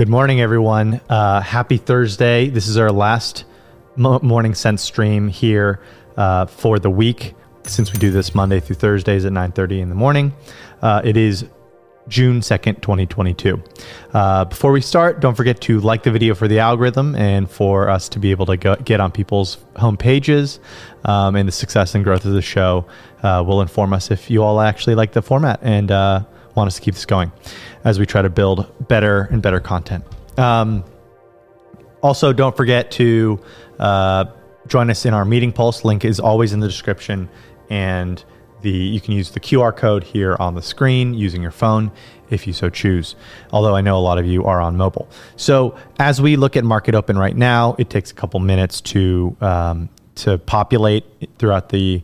Good morning, everyone. Uh, happy Thursday. This is our last mo- morning sense stream here uh, for the week, since we do this Monday through Thursdays at 9:30 in the morning. Uh, it is June 2nd, 2022. Uh, before we start, don't forget to like the video for the algorithm and for us to be able to go, get on people's home pages. Um, and the success and growth of the show uh, will inform us if you all actually like the format and uh, want us to keep this going as we try to build better and better content. Um, also, don't forget to uh, join us in our meeting pulse. Link is always in the description and the you can use the QR code here on the screen using your phone if you so choose. Although I know a lot of you are on mobile. So as we look at Market Open right now, it takes a couple minutes to um, to populate throughout the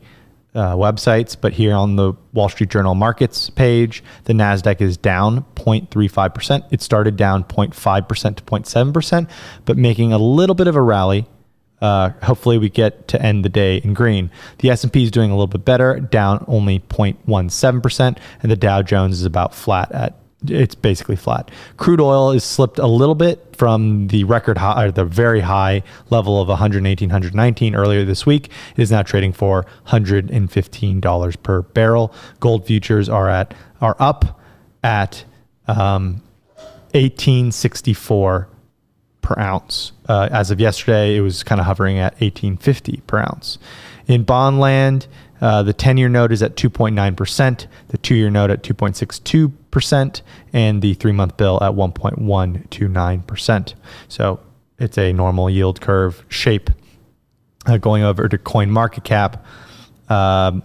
uh, websites, but here on the Wall Street Journal markets page, the Nasdaq is down 0.35%. It started down 0.5% to 0.7%, but making a little bit of a rally uh, hopefully, we get to end the day in green. The S&P is doing a little bit better, down only 0.17%, and the Dow Jones is about flat at it's basically flat. Crude oil is slipped a little bit from the record high, or the very high level of 118, 119 earlier this week. It is now trading for $115 per barrel. Gold futures are at are up at um, 1864 per ounce. Uh, as of yesterday, it was kind of hovering at 1850 per ounce. In bond land, uh, the 10 year note is at 2.9%, the two year note at 2.62%, and the three month bill at 1.129%. So it's a normal yield curve shape. Uh, going over to coin market cap, um,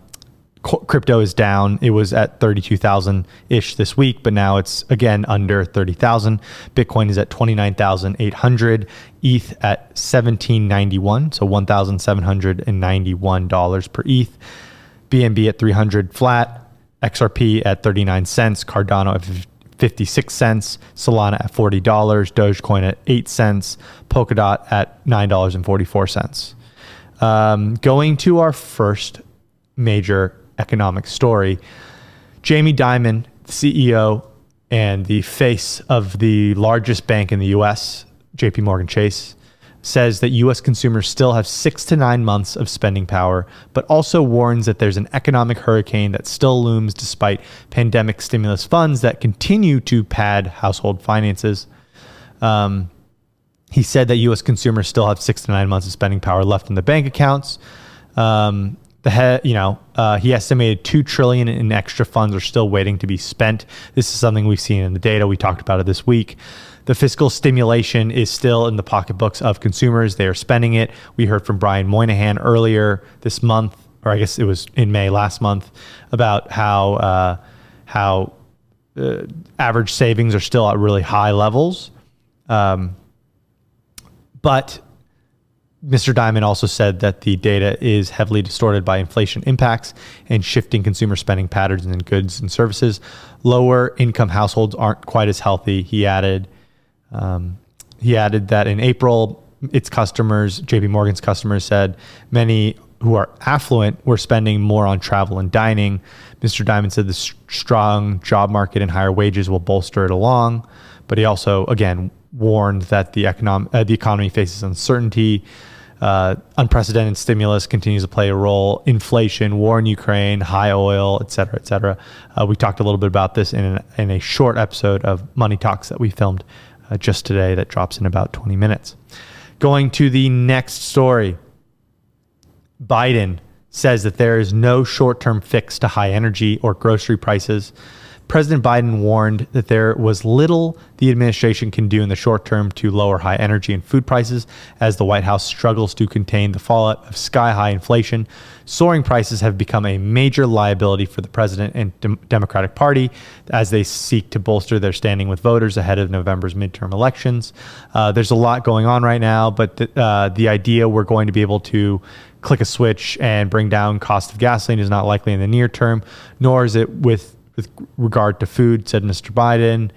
crypto is down. It was at 32,000 ish this week, but now it's again under 30,000. Bitcoin is at 29,800, ETH at 1791, so $1,791 per ETH. BNB at 300 flat, XRP at 39 cents, Cardano at 56 cents, Solana at $40, Dogecoin at 8 cents, Polkadot at $9.44. Um, going to our first major economic story. Jamie Dimon, CEO and the face of the largest bank in the US, JP Morgan Chase, says that US consumers still have six to nine months of spending power, but also warns that there's an economic hurricane that still looms despite pandemic stimulus funds that continue to pad household finances. Um, he said that US consumers still have six to nine months of spending power left in the bank accounts. Um, the head, you know, uh, he estimated two trillion in extra funds are still waiting to be spent. This is something we've seen in the data. We talked about it this week. The fiscal stimulation is still in the pocketbooks of consumers. They are spending it. We heard from Brian Moynihan earlier this month, or I guess it was in May last month, about how uh, how uh, average savings are still at really high levels. Um, but Mr. Dimon also said that the data is heavily distorted by inflation impacts and shifting consumer spending patterns in goods and services. Lower income households aren't quite as healthy. He added, um, he added that in April, its customers, JP Morgan's customers, said many who are affluent were spending more on travel and dining. Mr. Dimon said the strong job market and higher wages will bolster it along, but he also again warned that the economic uh, the economy faces uncertainty. Uh, unprecedented stimulus continues to play a role. Inflation, war in Ukraine, high oil, et cetera, et cetera. Uh, we talked a little bit about this in, an, in a short episode of Money Talks that we filmed uh, just today that drops in about 20 minutes. Going to the next story Biden says that there is no short term fix to high energy or grocery prices. President Biden warned that there was little the administration can do in the short term to lower high energy and food prices as the White House struggles to contain the fallout of sky high inflation. Soaring prices have become a major liability for the president and de- Democratic Party as they seek to bolster their standing with voters ahead of November's midterm elections. Uh, there's a lot going on right now, but the, uh, the idea we're going to be able to click a switch and bring down cost of gasoline is not likely in the near term, nor is it with with regard to food, said Mr. Biden.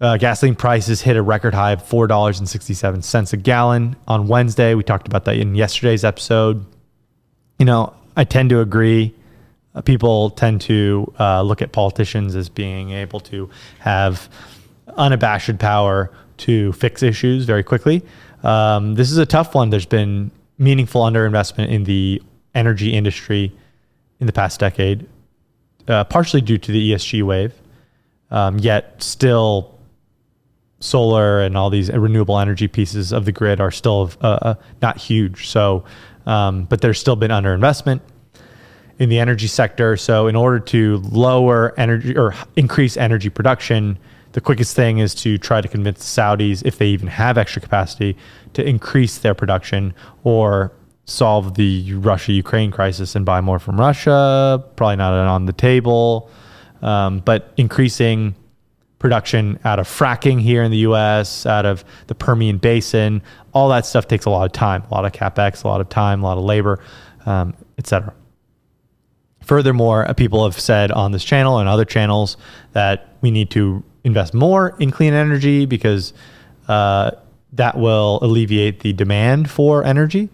Uh, gasoline prices hit a record high of $4.67 a gallon on Wednesday. We talked about that in yesterday's episode. You know, I tend to agree. Uh, people tend to uh, look at politicians as being able to have unabashed power to fix issues very quickly. Um, this is a tough one. There's been meaningful underinvestment in the energy industry in the past decade, uh, partially due to the ESG wave. Um, yet still, solar and all these renewable energy pieces of the grid are still uh, uh, not huge. So, um, but there's still been underinvestment in the energy sector. So, in order to lower energy or increase energy production, the quickest thing is to try to convince the Saudis, if they even have extra capacity, to increase their production or solve the Russia Ukraine crisis and buy more from Russia. Probably not on the table, um, but increasing production out of fracking here in the US, out of the Permian Basin, all that stuff takes a lot of time, a lot of capex, a lot of time, a lot of labor, um, etc. Furthermore, uh, people have said on this channel and other channels that we need to invest more in clean energy because uh, that will alleviate the demand for energy.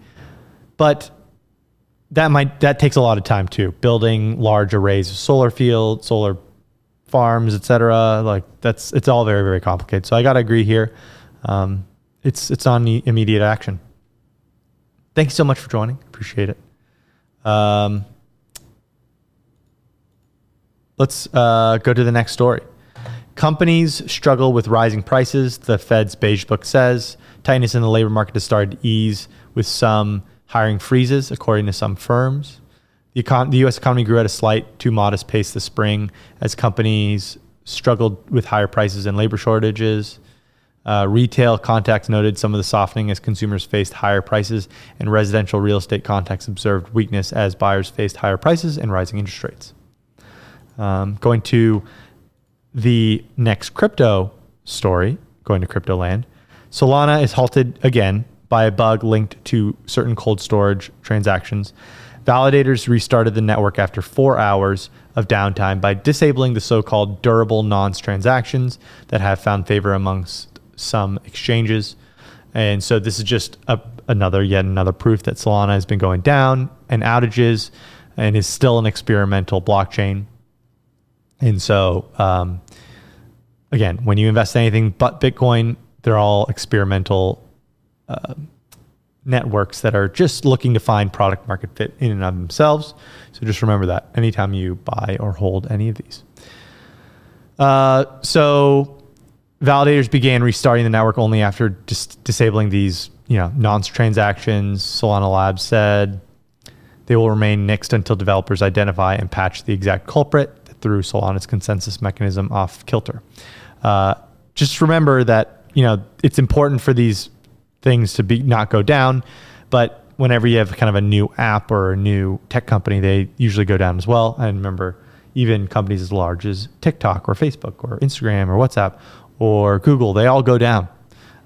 But that might that takes a lot of time too. Building large arrays of solar fields, solar farms, etc. Like that's it's all very very complicated. So I got to agree here. Um, it's it's on immediate action. Thank you so much for joining. Appreciate it. Um, let's uh, go to the next story. Companies struggle with rising prices. The Fed's Beige Book says tightness in the labor market has started to ease with some hiring freezes, according to some firms. The, econ- the U.S. economy grew at a slight too modest pace this spring as companies struggled with higher prices and labor shortages. Uh, retail contacts noted some of the softening as consumers faced higher prices, and residential real estate contacts observed weakness as buyers faced higher prices and rising interest rates. Um, going to the next crypto story, going to crypto land, Solana is halted again by a bug linked to certain cold storage transactions. Validators restarted the network after four hours of downtime by disabling the so called durable nonce transactions that have found favor amongst some exchanges. And so this is just a, another, yet another proof that Solana has been going down and outages and is still an experimental blockchain. And so, um, again, when you invest in anything but Bitcoin, they're all experimental networks that are just looking to find product market fit in and of themselves. So just remember that anytime you buy or hold any of these. Uh, so validators began restarting the network only after dis- disabling these, you know, nonce transactions. Solana Labs said they will remain nixed until developers identify and patch the exact culprit through Solana's consensus mechanism off kilter. Uh, just remember that you know it's important for these things to be not go down, but whenever you have kind of a new app or a new tech company, they usually go down as well. And remember, even companies as large as TikTok or Facebook or Instagram or WhatsApp or Google, they all go down.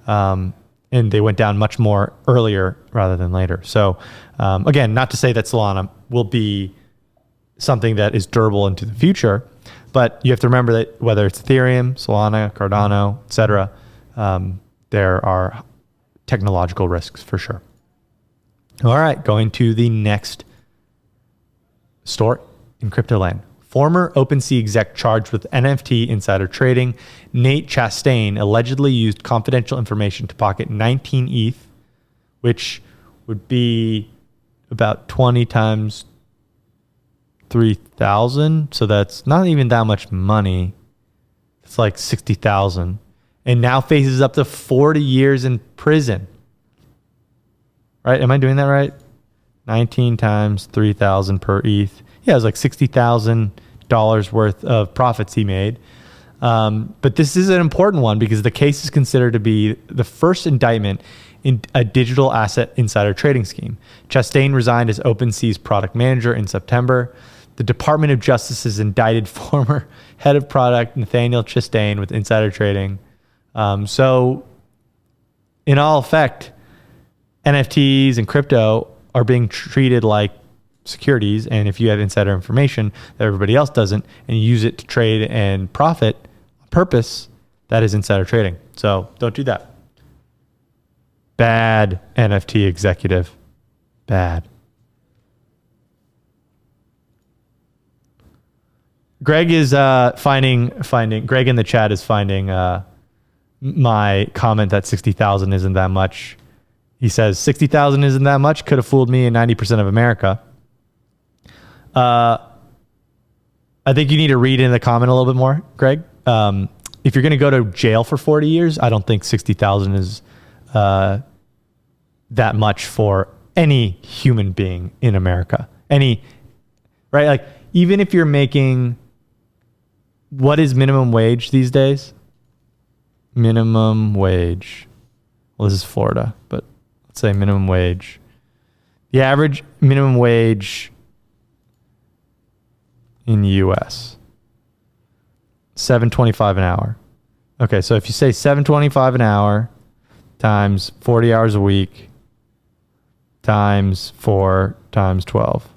Um, and they went down much more earlier rather than later. So, um, again, not to say that Solana will be something that is durable into the future. But you have to remember that whether it's Ethereum, Solana, Cardano, etc., um, there are technological risks for sure. All right, going to the next story in crypto land. Former OpenSea exec charged with NFT insider trading, Nate Chastain allegedly used confidential information to pocket 19 ETH, which would be about 20 times 3,000. So that's not even that much money. It's like 60,000. And now faces up to 40 years in prison. Right? Am I doing that right? 19 times 3,000 per ETH. Yeah, it was like $60,000 worth of profits he made. Um, but this is an important one because the case is considered to be the first indictment in a digital asset insider trading scheme. Chastain resigned as OpenSea's product manager in September. The Department of Justice has indicted former head of product Nathaniel Chastain with insider trading. Um, so, in all effect, NFTs and crypto are being treated like securities. And if you have insider information that everybody else doesn't, and you use it to trade and profit on purpose, that is insider trading. So don't do that. Bad NFT executive. Bad. Greg is uh, finding finding Greg in the chat is finding uh, my comment that 60,000 isn't that much. He says 60,000 isn't that much. Could have fooled me and 90% of America. Uh, I think you need to read in the comment a little bit more, Greg. Um, if you're going to go to jail for 40 years, I don't think 60,000 is uh, that much for any human being in America. Any, right? Like, even if you're making, what is minimum wage these days? Minimum wage. Well, this is Florida, but let's say minimum wage. The average minimum wage in the US 725 an hour. Okay, so if you say 725 an hour times 40 hours a week times 4 times 12.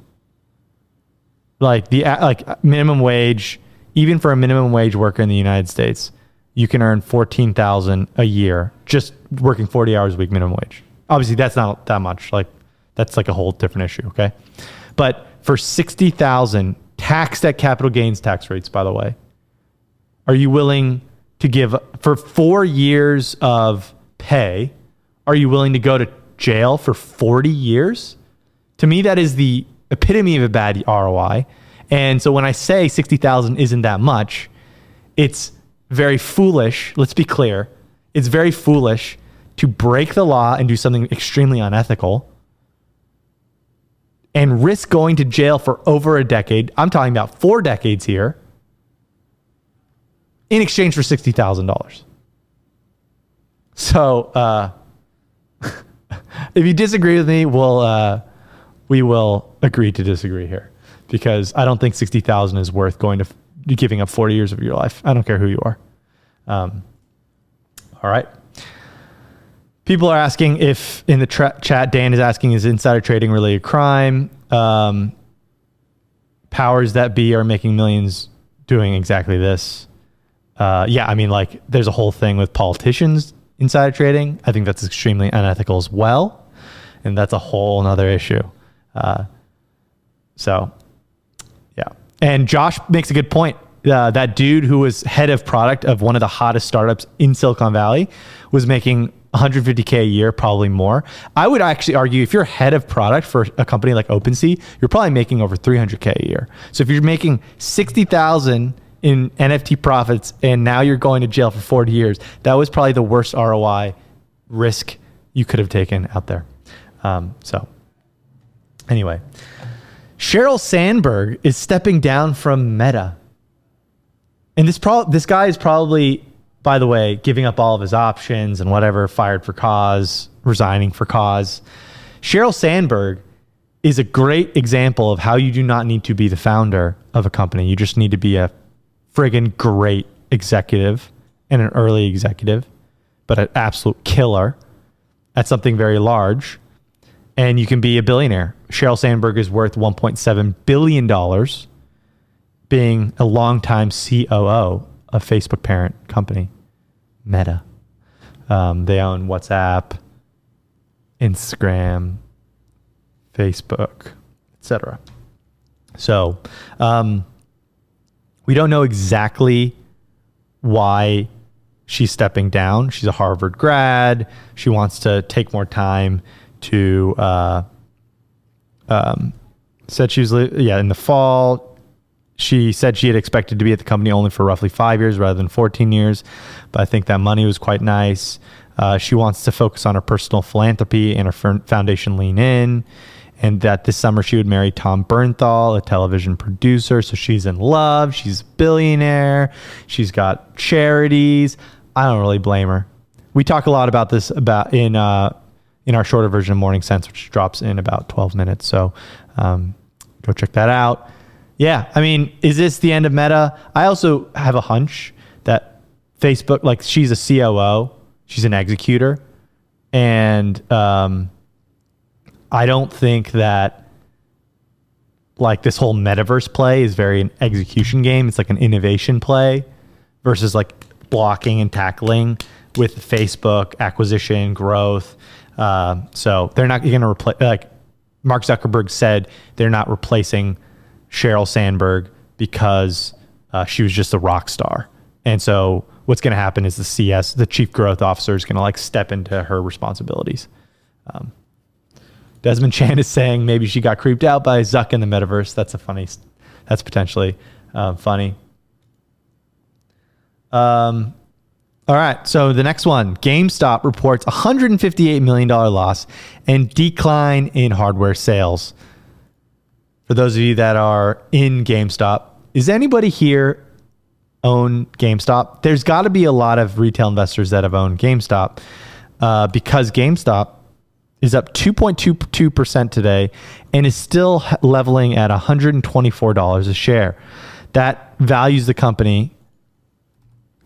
Like the like minimum wage even for a minimum wage worker in the United States, you can earn 14,000 a year just working 40 hours a week minimum wage. Obviously that's not that much. Like that's like a whole different issue, okay? But for 60,000 taxed at capital gains tax rates by the way, are you willing to give for 4 years of pay? Are you willing to go to jail for 40 years? To me that is the epitome of a bad ROI. And so when I say 60,000 isn't that much, it's very foolish. Let's be clear. It's very foolish to break the law and do something extremely unethical and risk going to jail for over a decade. I'm talking about four decades here in exchange for $60,000. So, uh, if you disagree with me, we'll, uh, we will agree to disagree here because I don't think 60,000 is worth going to giving up 40 years of your life. I don't care who you are. Um, all right. People are asking if in the tra- chat, Dan is asking, is insider trading really a crime? Um, powers that be are making millions doing exactly this. Uh, yeah, I mean, like, there's a whole thing with politicians insider trading. I think that's extremely unethical as well. And that's a whole other issue. Uh, so and Josh makes a good point. Uh, that dude who was head of product of one of the hottest startups in Silicon Valley was making 150k a year, probably more. I would actually argue if you're head of product for a company like OpenSea, you're probably making over 300k a year. So if you're making 60,000 in NFT profits and now you're going to jail for 40 years, that was probably the worst ROI risk you could have taken out there. Um, so anyway. Sheryl Sandberg is stepping down from Meta. And this pro- this guy is probably, by the way, giving up all of his options and whatever, fired for cause, resigning for cause. Sheryl Sandberg is a great example of how you do not need to be the founder of a company. You just need to be a friggin' great executive and an early executive, but an absolute killer at something very large and you can be a billionaire. Sheryl Sandberg is worth $1.7 billion, being a longtime COO of Facebook parent company, Meta. Um, they own WhatsApp, Instagram, Facebook, etc. So um, we don't know exactly why she's stepping down. She's a Harvard grad. She wants to take more time to uh, um, said she was yeah in the fall. She said she had expected to be at the company only for roughly five years rather than 14 years, but I think that money was quite nice. Uh, she wants to focus on her personal philanthropy and her foundation Lean In, and that this summer she would marry Tom Bernthal, a television producer. So she's in love. She's a billionaire. She's got charities. I don't really blame her. We talk a lot about this about in uh, in our shorter version of Morning Sense, which drops in about 12 minutes. So um, go check that out. Yeah, I mean, is this the end of Meta? I also have a hunch that Facebook, like, she's a COO, she's an executor, and um, I don't think that like this whole metaverse play is very an execution game. It's like an innovation play versus like blocking and tackling with Facebook acquisition growth uh, so they're not going to replace, like Mark Zuckerberg said, they're not replacing Sheryl Sandberg because uh, she was just a rock star. And so what's going to happen is the CS, the chief growth officer, is going to like step into her responsibilities. Um, Desmond Chan is saying maybe she got creeped out by Zuck in the metaverse. That's a funny. That's potentially uh, funny. Um, all right. So the next one GameStop reports $158 million loss and decline in hardware sales. For those of you that are in GameStop, is anybody here own GameStop? There's got to be a lot of retail investors that have owned GameStop uh, because GameStop is up 2.22% today and is still leveling at $124 a share. That values the company,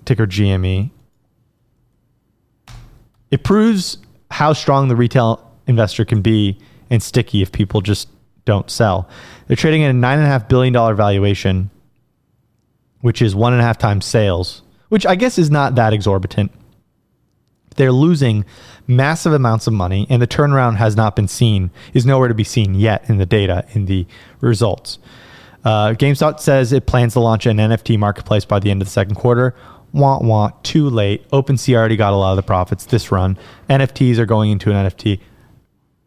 ticker GME. It proves how strong the retail investor can be and sticky if people just don't sell. They're trading at a $9.5 billion valuation, which is one and a half times sales, which I guess is not that exorbitant. They're losing massive amounts of money, and the turnaround has not been seen, is nowhere to be seen yet in the data, in the results. Uh, GameStop says it plans to launch an NFT marketplace by the end of the second quarter. Want want too late. OpenSea already got a lot of the profits this run. NFTs are going into an NFT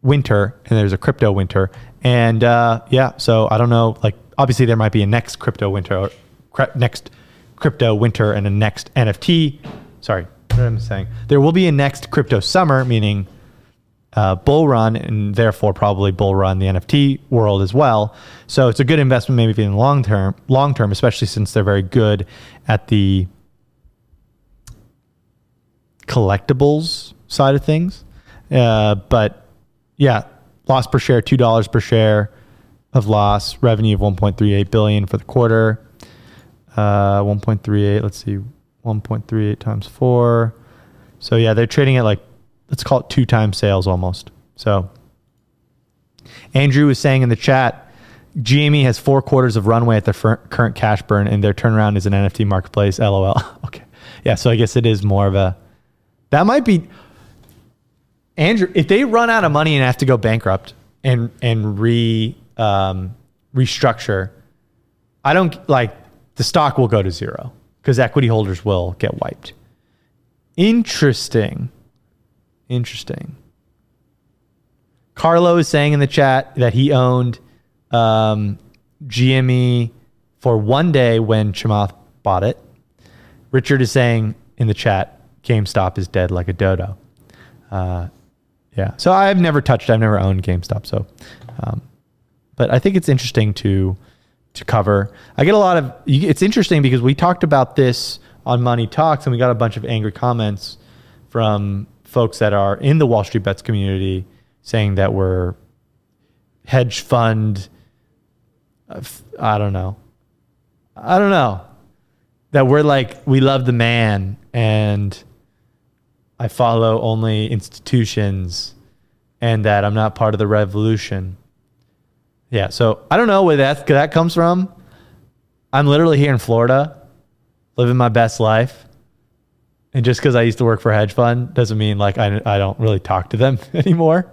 winter, and there's a crypto winter. And uh, yeah, so I don't know. Like, obviously, there might be a next crypto winter, or cre- next crypto winter, and a next NFT. Sorry, what am saying? There will be a next crypto summer, meaning uh, bull run, and therefore probably bull run the NFT world as well. So it's a good investment, maybe in the long term. Long term, especially since they're very good at the collectibles side of things. Uh, but yeah, loss per share two dollars per share of loss. Revenue of one point three eight billion for the quarter. Uh, one point three eight. Let's see, one point three eight times four. So yeah, they're trading at like let's call it two times sales almost. So Andrew was saying in the chat, GME has four quarters of runway at their current cash burn, and their turnaround is an NFT marketplace. LOL. okay, yeah. So I guess it is more of a that might be Andrew, if they run out of money and have to go bankrupt and and re um, restructure, I don't like the stock will go to zero because equity holders will get wiped. Interesting. Interesting. Carlo is saying in the chat that he owned um, GME for one day when Chamath bought it. Richard is saying in the chat, GameStop is dead like a dodo. Uh, yeah. So I've never touched. I've never owned GameStop. So, um, but I think it's interesting to to cover. I get a lot of. It's interesting because we talked about this on Money Talks, and we got a bunch of angry comments from folks that are in the Wall Street Bets community saying that we're hedge fund. Uh, I don't know. I don't know that we're like we love the man and I follow only institutions and that I'm not part of the revolution. Yeah, so I don't know where that that comes from. I'm literally here in Florida, living my best life. And just because I used to work for a hedge fund doesn't mean like I, I don't really talk to them anymore.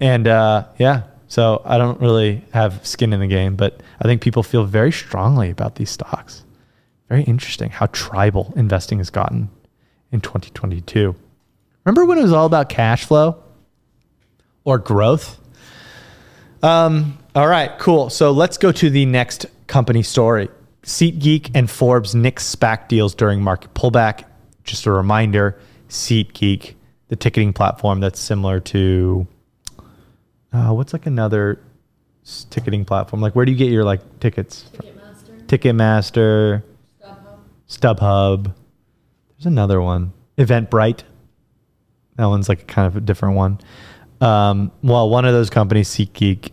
And uh, yeah, so I don't really have skin in the game, but I think people feel very strongly about these stocks. Very interesting how tribal investing has gotten in 2022. Remember when it was all about cash flow or growth? Um, all right, cool. So let's go to the next company story. SeatGeek and Forbes nix SPAC deals during market pullback. Just a reminder SeatGeek, the ticketing platform that's similar to uh, what's like another ticketing platform? Like, where do you get your like tickets? Ticketmaster. Ticketmaster. StubHub. StubHub. There's another one. Eventbrite. That one's like a kind of a different one. Um, well, one of those companies, SeatGeek,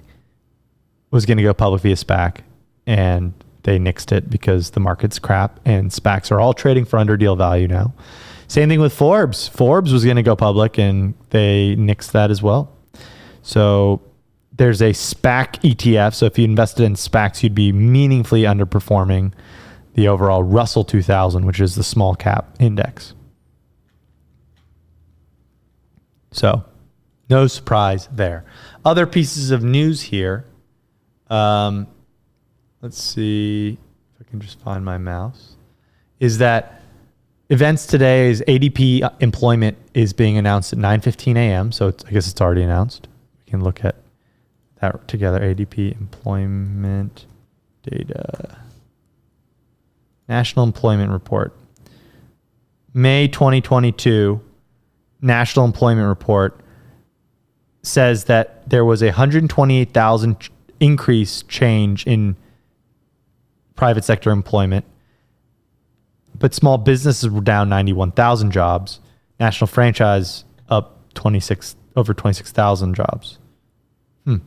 was going to go public via SPAC, and they nixed it because the market's crap, and SPACs are all trading for under deal value now. Same thing with Forbes. Forbes was going to go public, and they nixed that as well. So there's a SPAC ETF. So if you invested in SPACs, you'd be meaningfully underperforming the overall Russell 2000, which is the small cap index. So, no surprise there. Other pieces of news here. Um, let's see if I can just find my mouse. Is that events today is ADP employment is being announced at 9:15 a.m. So I guess it's already announced. We can look at that together. ADP employment data. National Employment Report. May 2022 National Employment Report says that there was a 128,000 increase change in private sector employment, but small businesses were down 91,000 jobs. National franchise up 26 over 26,000 jobs. Hmm.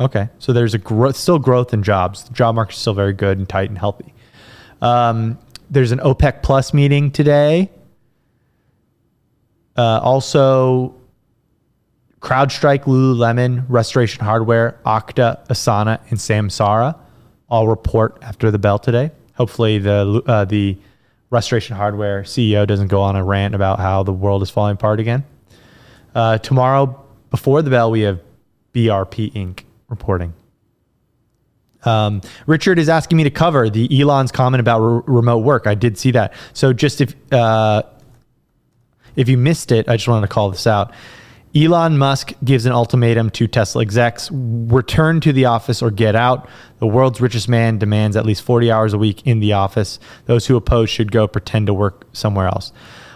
Okay, so there's a growth, still growth in jobs. The job market is still very good and tight and healthy. Um, there's an OPEC Plus meeting today. Uh, also, CrowdStrike, Lululemon, Restoration Hardware, Okta, Asana, and Samsara all report after the bell today. Hopefully, the uh, the Restoration Hardware CEO doesn't go on a rant about how the world is falling apart again. Uh, tomorrow, before the bell, we have BRP Inc. reporting. Um, Richard is asking me to cover the Elon's comment about re- remote work. I did see that. So just if uh, if you missed it, I just wanted to call this out. Elon Musk gives an ultimatum to Tesla execs return to the office or get out. The world's richest man demands at least 40 hours a week in the office. Those who oppose should go pretend to work somewhere else.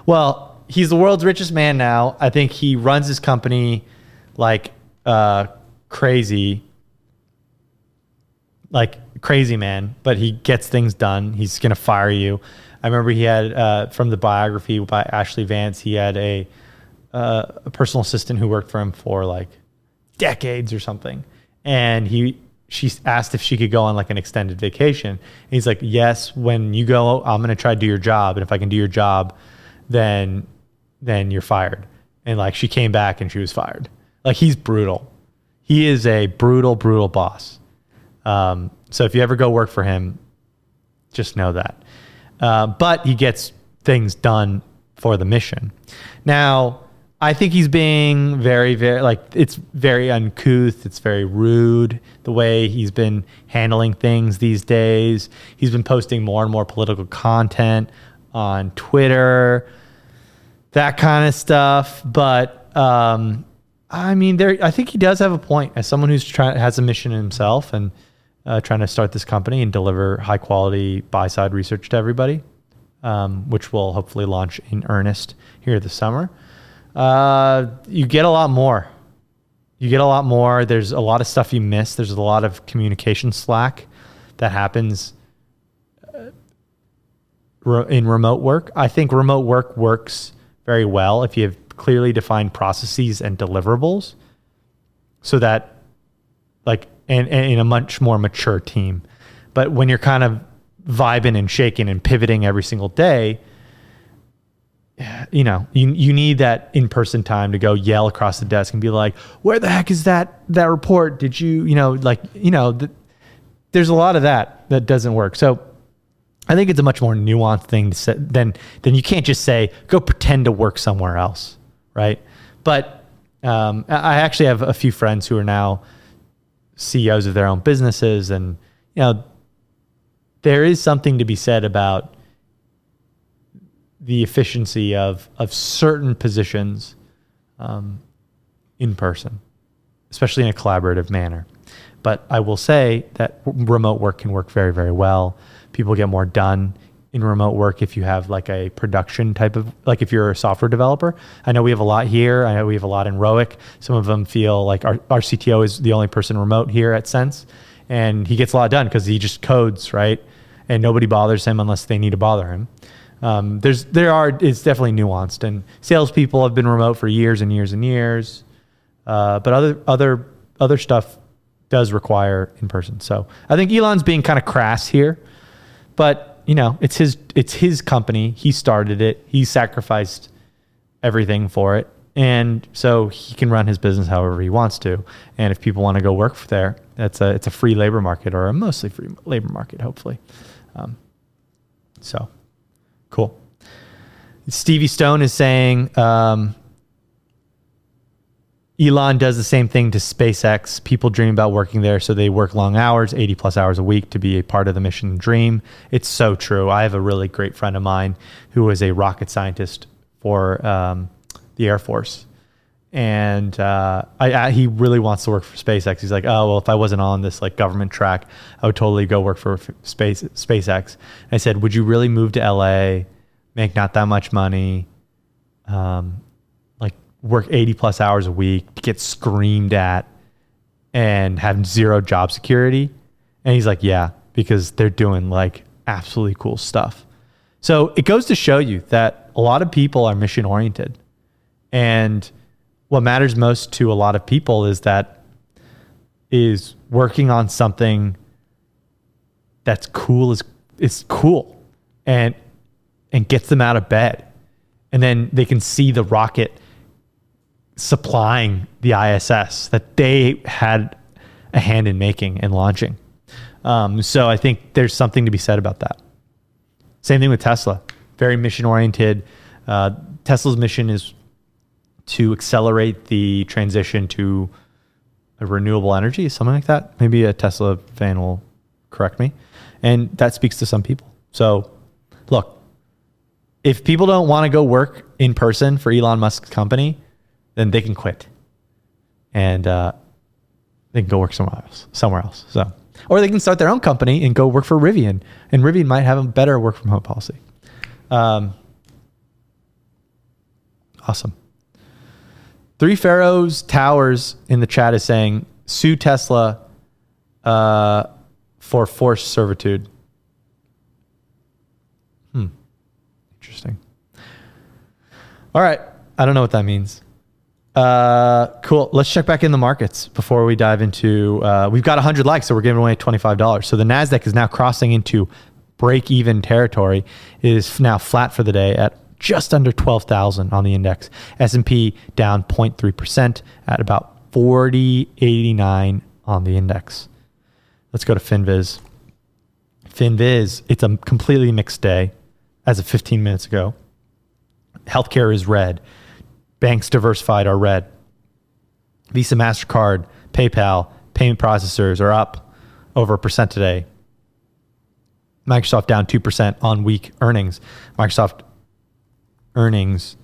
Well, he's the world's richest man now. I think he runs his company like uh, crazy, like crazy man, but he gets things done. He's going to fire you. I remember he had uh, from the biography by Ashley Vance, he had a uh, a personal assistant who worked for him for like decades or something, and he she asked if she could go on like an extended vacation. And he's like, "Yes, when you go, I'm going to try to do your job, and if I can do your job, then then you're fired." And like she came back and she was fired. Like he's brutal. He is a brutal, brutal boss. Um, so if you ever go work for him, just know that. Uh, but he gets things done for the mission. Now, I think he's being very, very like it's very uncouth. It's very rude the way he's been handling things these days. He's been posting more and more political content on Twitter, that kind of stuff. But um, I mean, there. I think he does have a point as someone who's trying has a mission himself and uh, trying to start this company and deliver high quality buy side research to everybody, um, which will hopefully launch in earnest here this summer. Uh, you get a lot more. You get a lot more. There's a lot of stuff you miss. There's a lot of communication slack that happens uh, in remote work. I think remote work works very well if you have clearly defined processes and deliverables so that like and, and in a much more mature team. But when you're kind of vibing and shaking and pivoting every single day, you know, you you need that in person time to go yell across the desk and be like, "Where the heck is that that report? Did you, you know, like, you know, th- there's a lot of that that doesn't work." So, I think it's a much more nuanced thing to say, than than you can't just say go pretend to work somewhere else, right? But um, I actually have a few friends who are now CEOs of their own businesses, and you know, there is something to be said about the efficiency of of certain positions um, in person, especially in a collaborative manner. But I will say that remote work can work very, very well. People get more done in remote work if you have like a production type of like if you're a software developer. I know we have a lot here. I know we have a lot in Roic. Some of them feel like our, our CTO is the only person remote here at Sense, and he gets a lot done because he just codes right, and nobody bothers him unless they need to bother him um, there's there are it's definitely nuanced, and salespeople have been remote for years and years and years, uh, but other other other stuff does require in person. So I think Elon's being kind of crass here, but you know it's his it's his company. He started it. He sacrificed everything for it, and so he can run his business however he wants to. And if people want to go work there, that's a it's a free labor market or a mostly free labor market, hopefully. Um, so Cool. Stevie Stone is saying, um, Elon does the same thing to SpaceX. People dream about working there, so they work long hours, 80 plus hours a week to be a part of the mission dream. It's so true. I have a really great friend of mine who is a rocket scientist for um, the Air Force. And uh, I, I, he really wants to work for SpaceX. He's like, oh well, if I wasn't on this like government track, I would totally go work for space SpaceX. And I said, would you really move to LA, make not that much money, um, work 80 plus hours a week, to get screamed at, and have zero job security? And he's like, yeah, because they're doing like absolutely cool stuff. So it goes to show you that a lot of people are mission oriented. And what matters most to a lot of people is that is working on something that's cool is is cool and and gets them out of bed. And then they can see the rocket supplying the ISS that they had a hand in making and launching. Um, so I think there's something to be said about that. Same thing with Tesla, very mission oriented. Uh, Tesla's mission is to accelerate the transition to renewable energy, something like that. Maybe a Tesla fan will correct me. And that speaks to some people. So, look, if people don't want to go work in person for Elon Musk's company, then they can quit and uh, they can go work somewhere else. Somewhere else. So, or they can start their own company and go work for Rivian, and Rivian might have a better work from home policy. Um, awesome. Three Pharaohs Towers in the chat is saying sue Tesla uh, for forced servitude. Hmm. Interesting. All right. I don't know what that means. Uh, cool. Let's check back in the markets before we dive into. Uh, we've got 100 likes, so we're giving away $25. So the Nasdaq is now crossing into break-even territory. It is now flat for the day at just under 12,000 on the index. S&P down 0.3 percent at about 4089 on the index. Let's go to Finviz. Finviz, it's a completely mixed day as of 15 minutes ago. Healthcare is red. Banks diversified are red. Visa, MasterCard, PayPal, payment processors are up over a percent today. Microsoft down 2% on weak earnings. Microsoft earnings,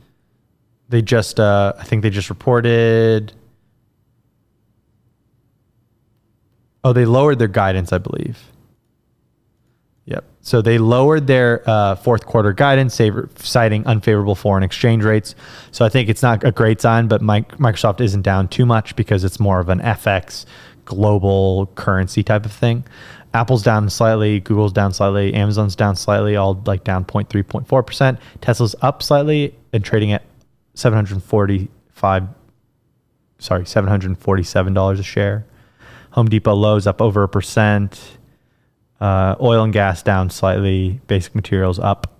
they just, uh, I think they just reported. Oh, they lowered their guidance, I believe. So they lowered their uh, fourth quarter guidance, citing unfavorable foreign exchange rates. So I think it's not a great sign, but Microsoft isn't down too much because it's more of an FX global currency type of thing. Apple's down slightly, Google's down slightly, Amazon's down slightly, all like down 0.3, 0.4%. Tesla's up slightly and trading at 745 sorry, $747 a share. Home Depot Lowe's up over a percent. Uh, oil and gas down slightly. Basic materials up.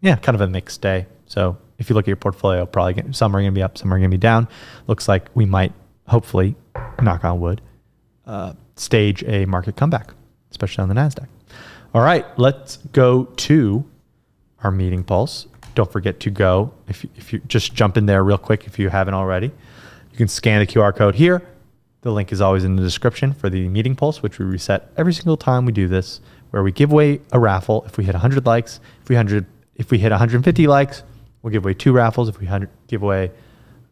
Yeah, kind of a mixed day. So if you look at your portfolio, probably get, some are going to be up, some are going to be down. Looks like we might, hopefully, knock on wood, uh, stage a market comeback, especially on the Nasdaq. All right, let's go to our meeting pulse. Don't forget to go if if you just jump in there real quick if you haven't already. You can scan the QR code here the link is always in the description for the meeting pulse, which we reset every single time we do this, where we give away a raffle. If we hit 100 likes, if we 100, if we hit 150 likes, we'll give away two raffles. If we give away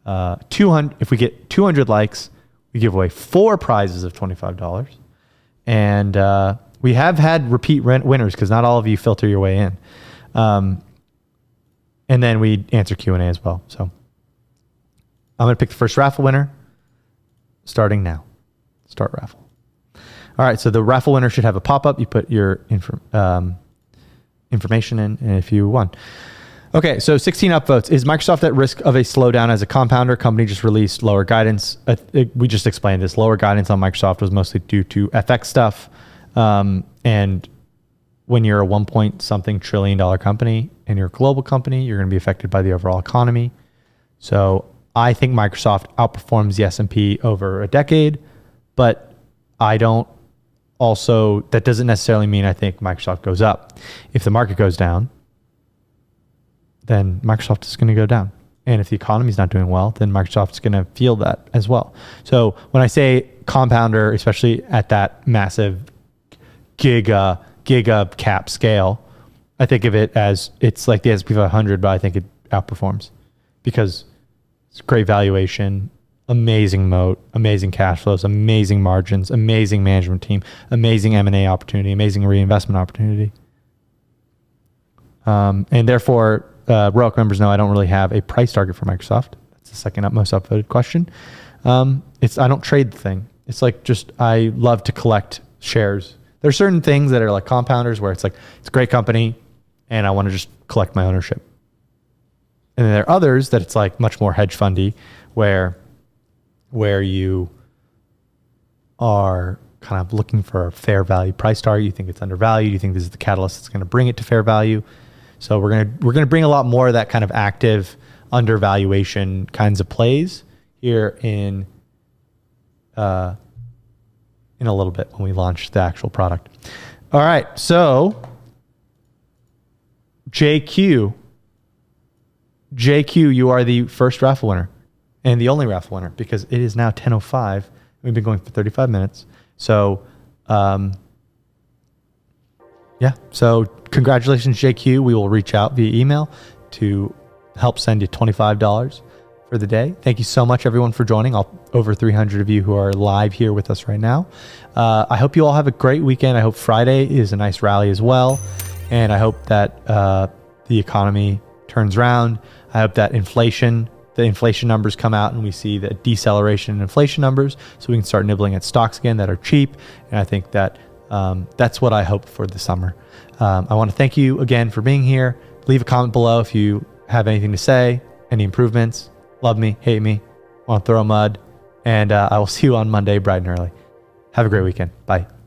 uh, 200, if we get 200 likes, we give away four prizes of $25. And uh, we have had repeat rent winners because not all of you filter your way in. Um, and then we answer Q and A as well. So I'm going to pick the first raffle winner starting now. Start raffle. All right, so the raffle winner should have a pop up. You put your inf- um, information in, and if you won. Okay, so 16 upvotes. Is Microsoft at risk of a slowdown as a compounder? Company just released lower guidance. Uh, it, we just explained this. Lower guidance on Microsoft was mostly due to FX stuff. Um, and when you're a one point something trillion dollar company and you're a global company, you're going to be affected by the overall economy. So I think Microsoft outperforms the S&P over a decade, but I don't also that doesn't necessarily mean I think Microsoft goes up. If the market goes down, then Microsoft is going to go down. And if the economy is not doing well, then Microsoft's going to feel that as well. So when I say compounder, especially at that massive giga giga cap scale, I think of it as it's like the S&P 500, but I think it outperforms because it's great valuation, amazing moat, amazing cash flows, amazing margins, amazing management team, amazing M&A opportunity, amazing reinvestment opportunity. Um, and therefore, uh, Roic members know I don't really have a price target for Microsoft. That's the second up most upvoted question. Um, it's I don't trade the thing. It's like just I love to collect shares. There's certain things that are like compounders where it's like it's a great company, and I want to just collect my ownership. And then there are others that it's like much more hedge fundy, where where you are kind of looking for a fair value price target. You think it's undervalued. You think this is the catalyst that's going to bring it to fair value. So we're gonna we're gonna bring a lot more of that kind of active undervaluation kinds of plays here in uh, in a little bit when we launch the actual product. All right, so JQ, JQ, you are the first raffle winner and the only raffle winner because it is now 10:05. We've been going for 35 minutes, so. Um, yeah. So congratulations, JQ. We will reach out via email to help send you $25 for the day. Thank you so much, everyone, for joining. All, over 300 of you who are live here with us right now. Uh, I hope you all have a great weekend. I hope Friday is a nice rally as well. And I hope that uh, the economy turns around. I hope that inflation, the inflation numbers come out and we see the deceleration in inflation numbers so we can start nibbling at stocks again that are cheap. And I think that um, that's what I hope for the summer. Um, I want to thank you again for being here. Leave a comment below if you have anything to say, any improvements. Love me, hate me, want to throw mud. And uh, I will see you on Monday, bright and early. Have a great weekend. Bye.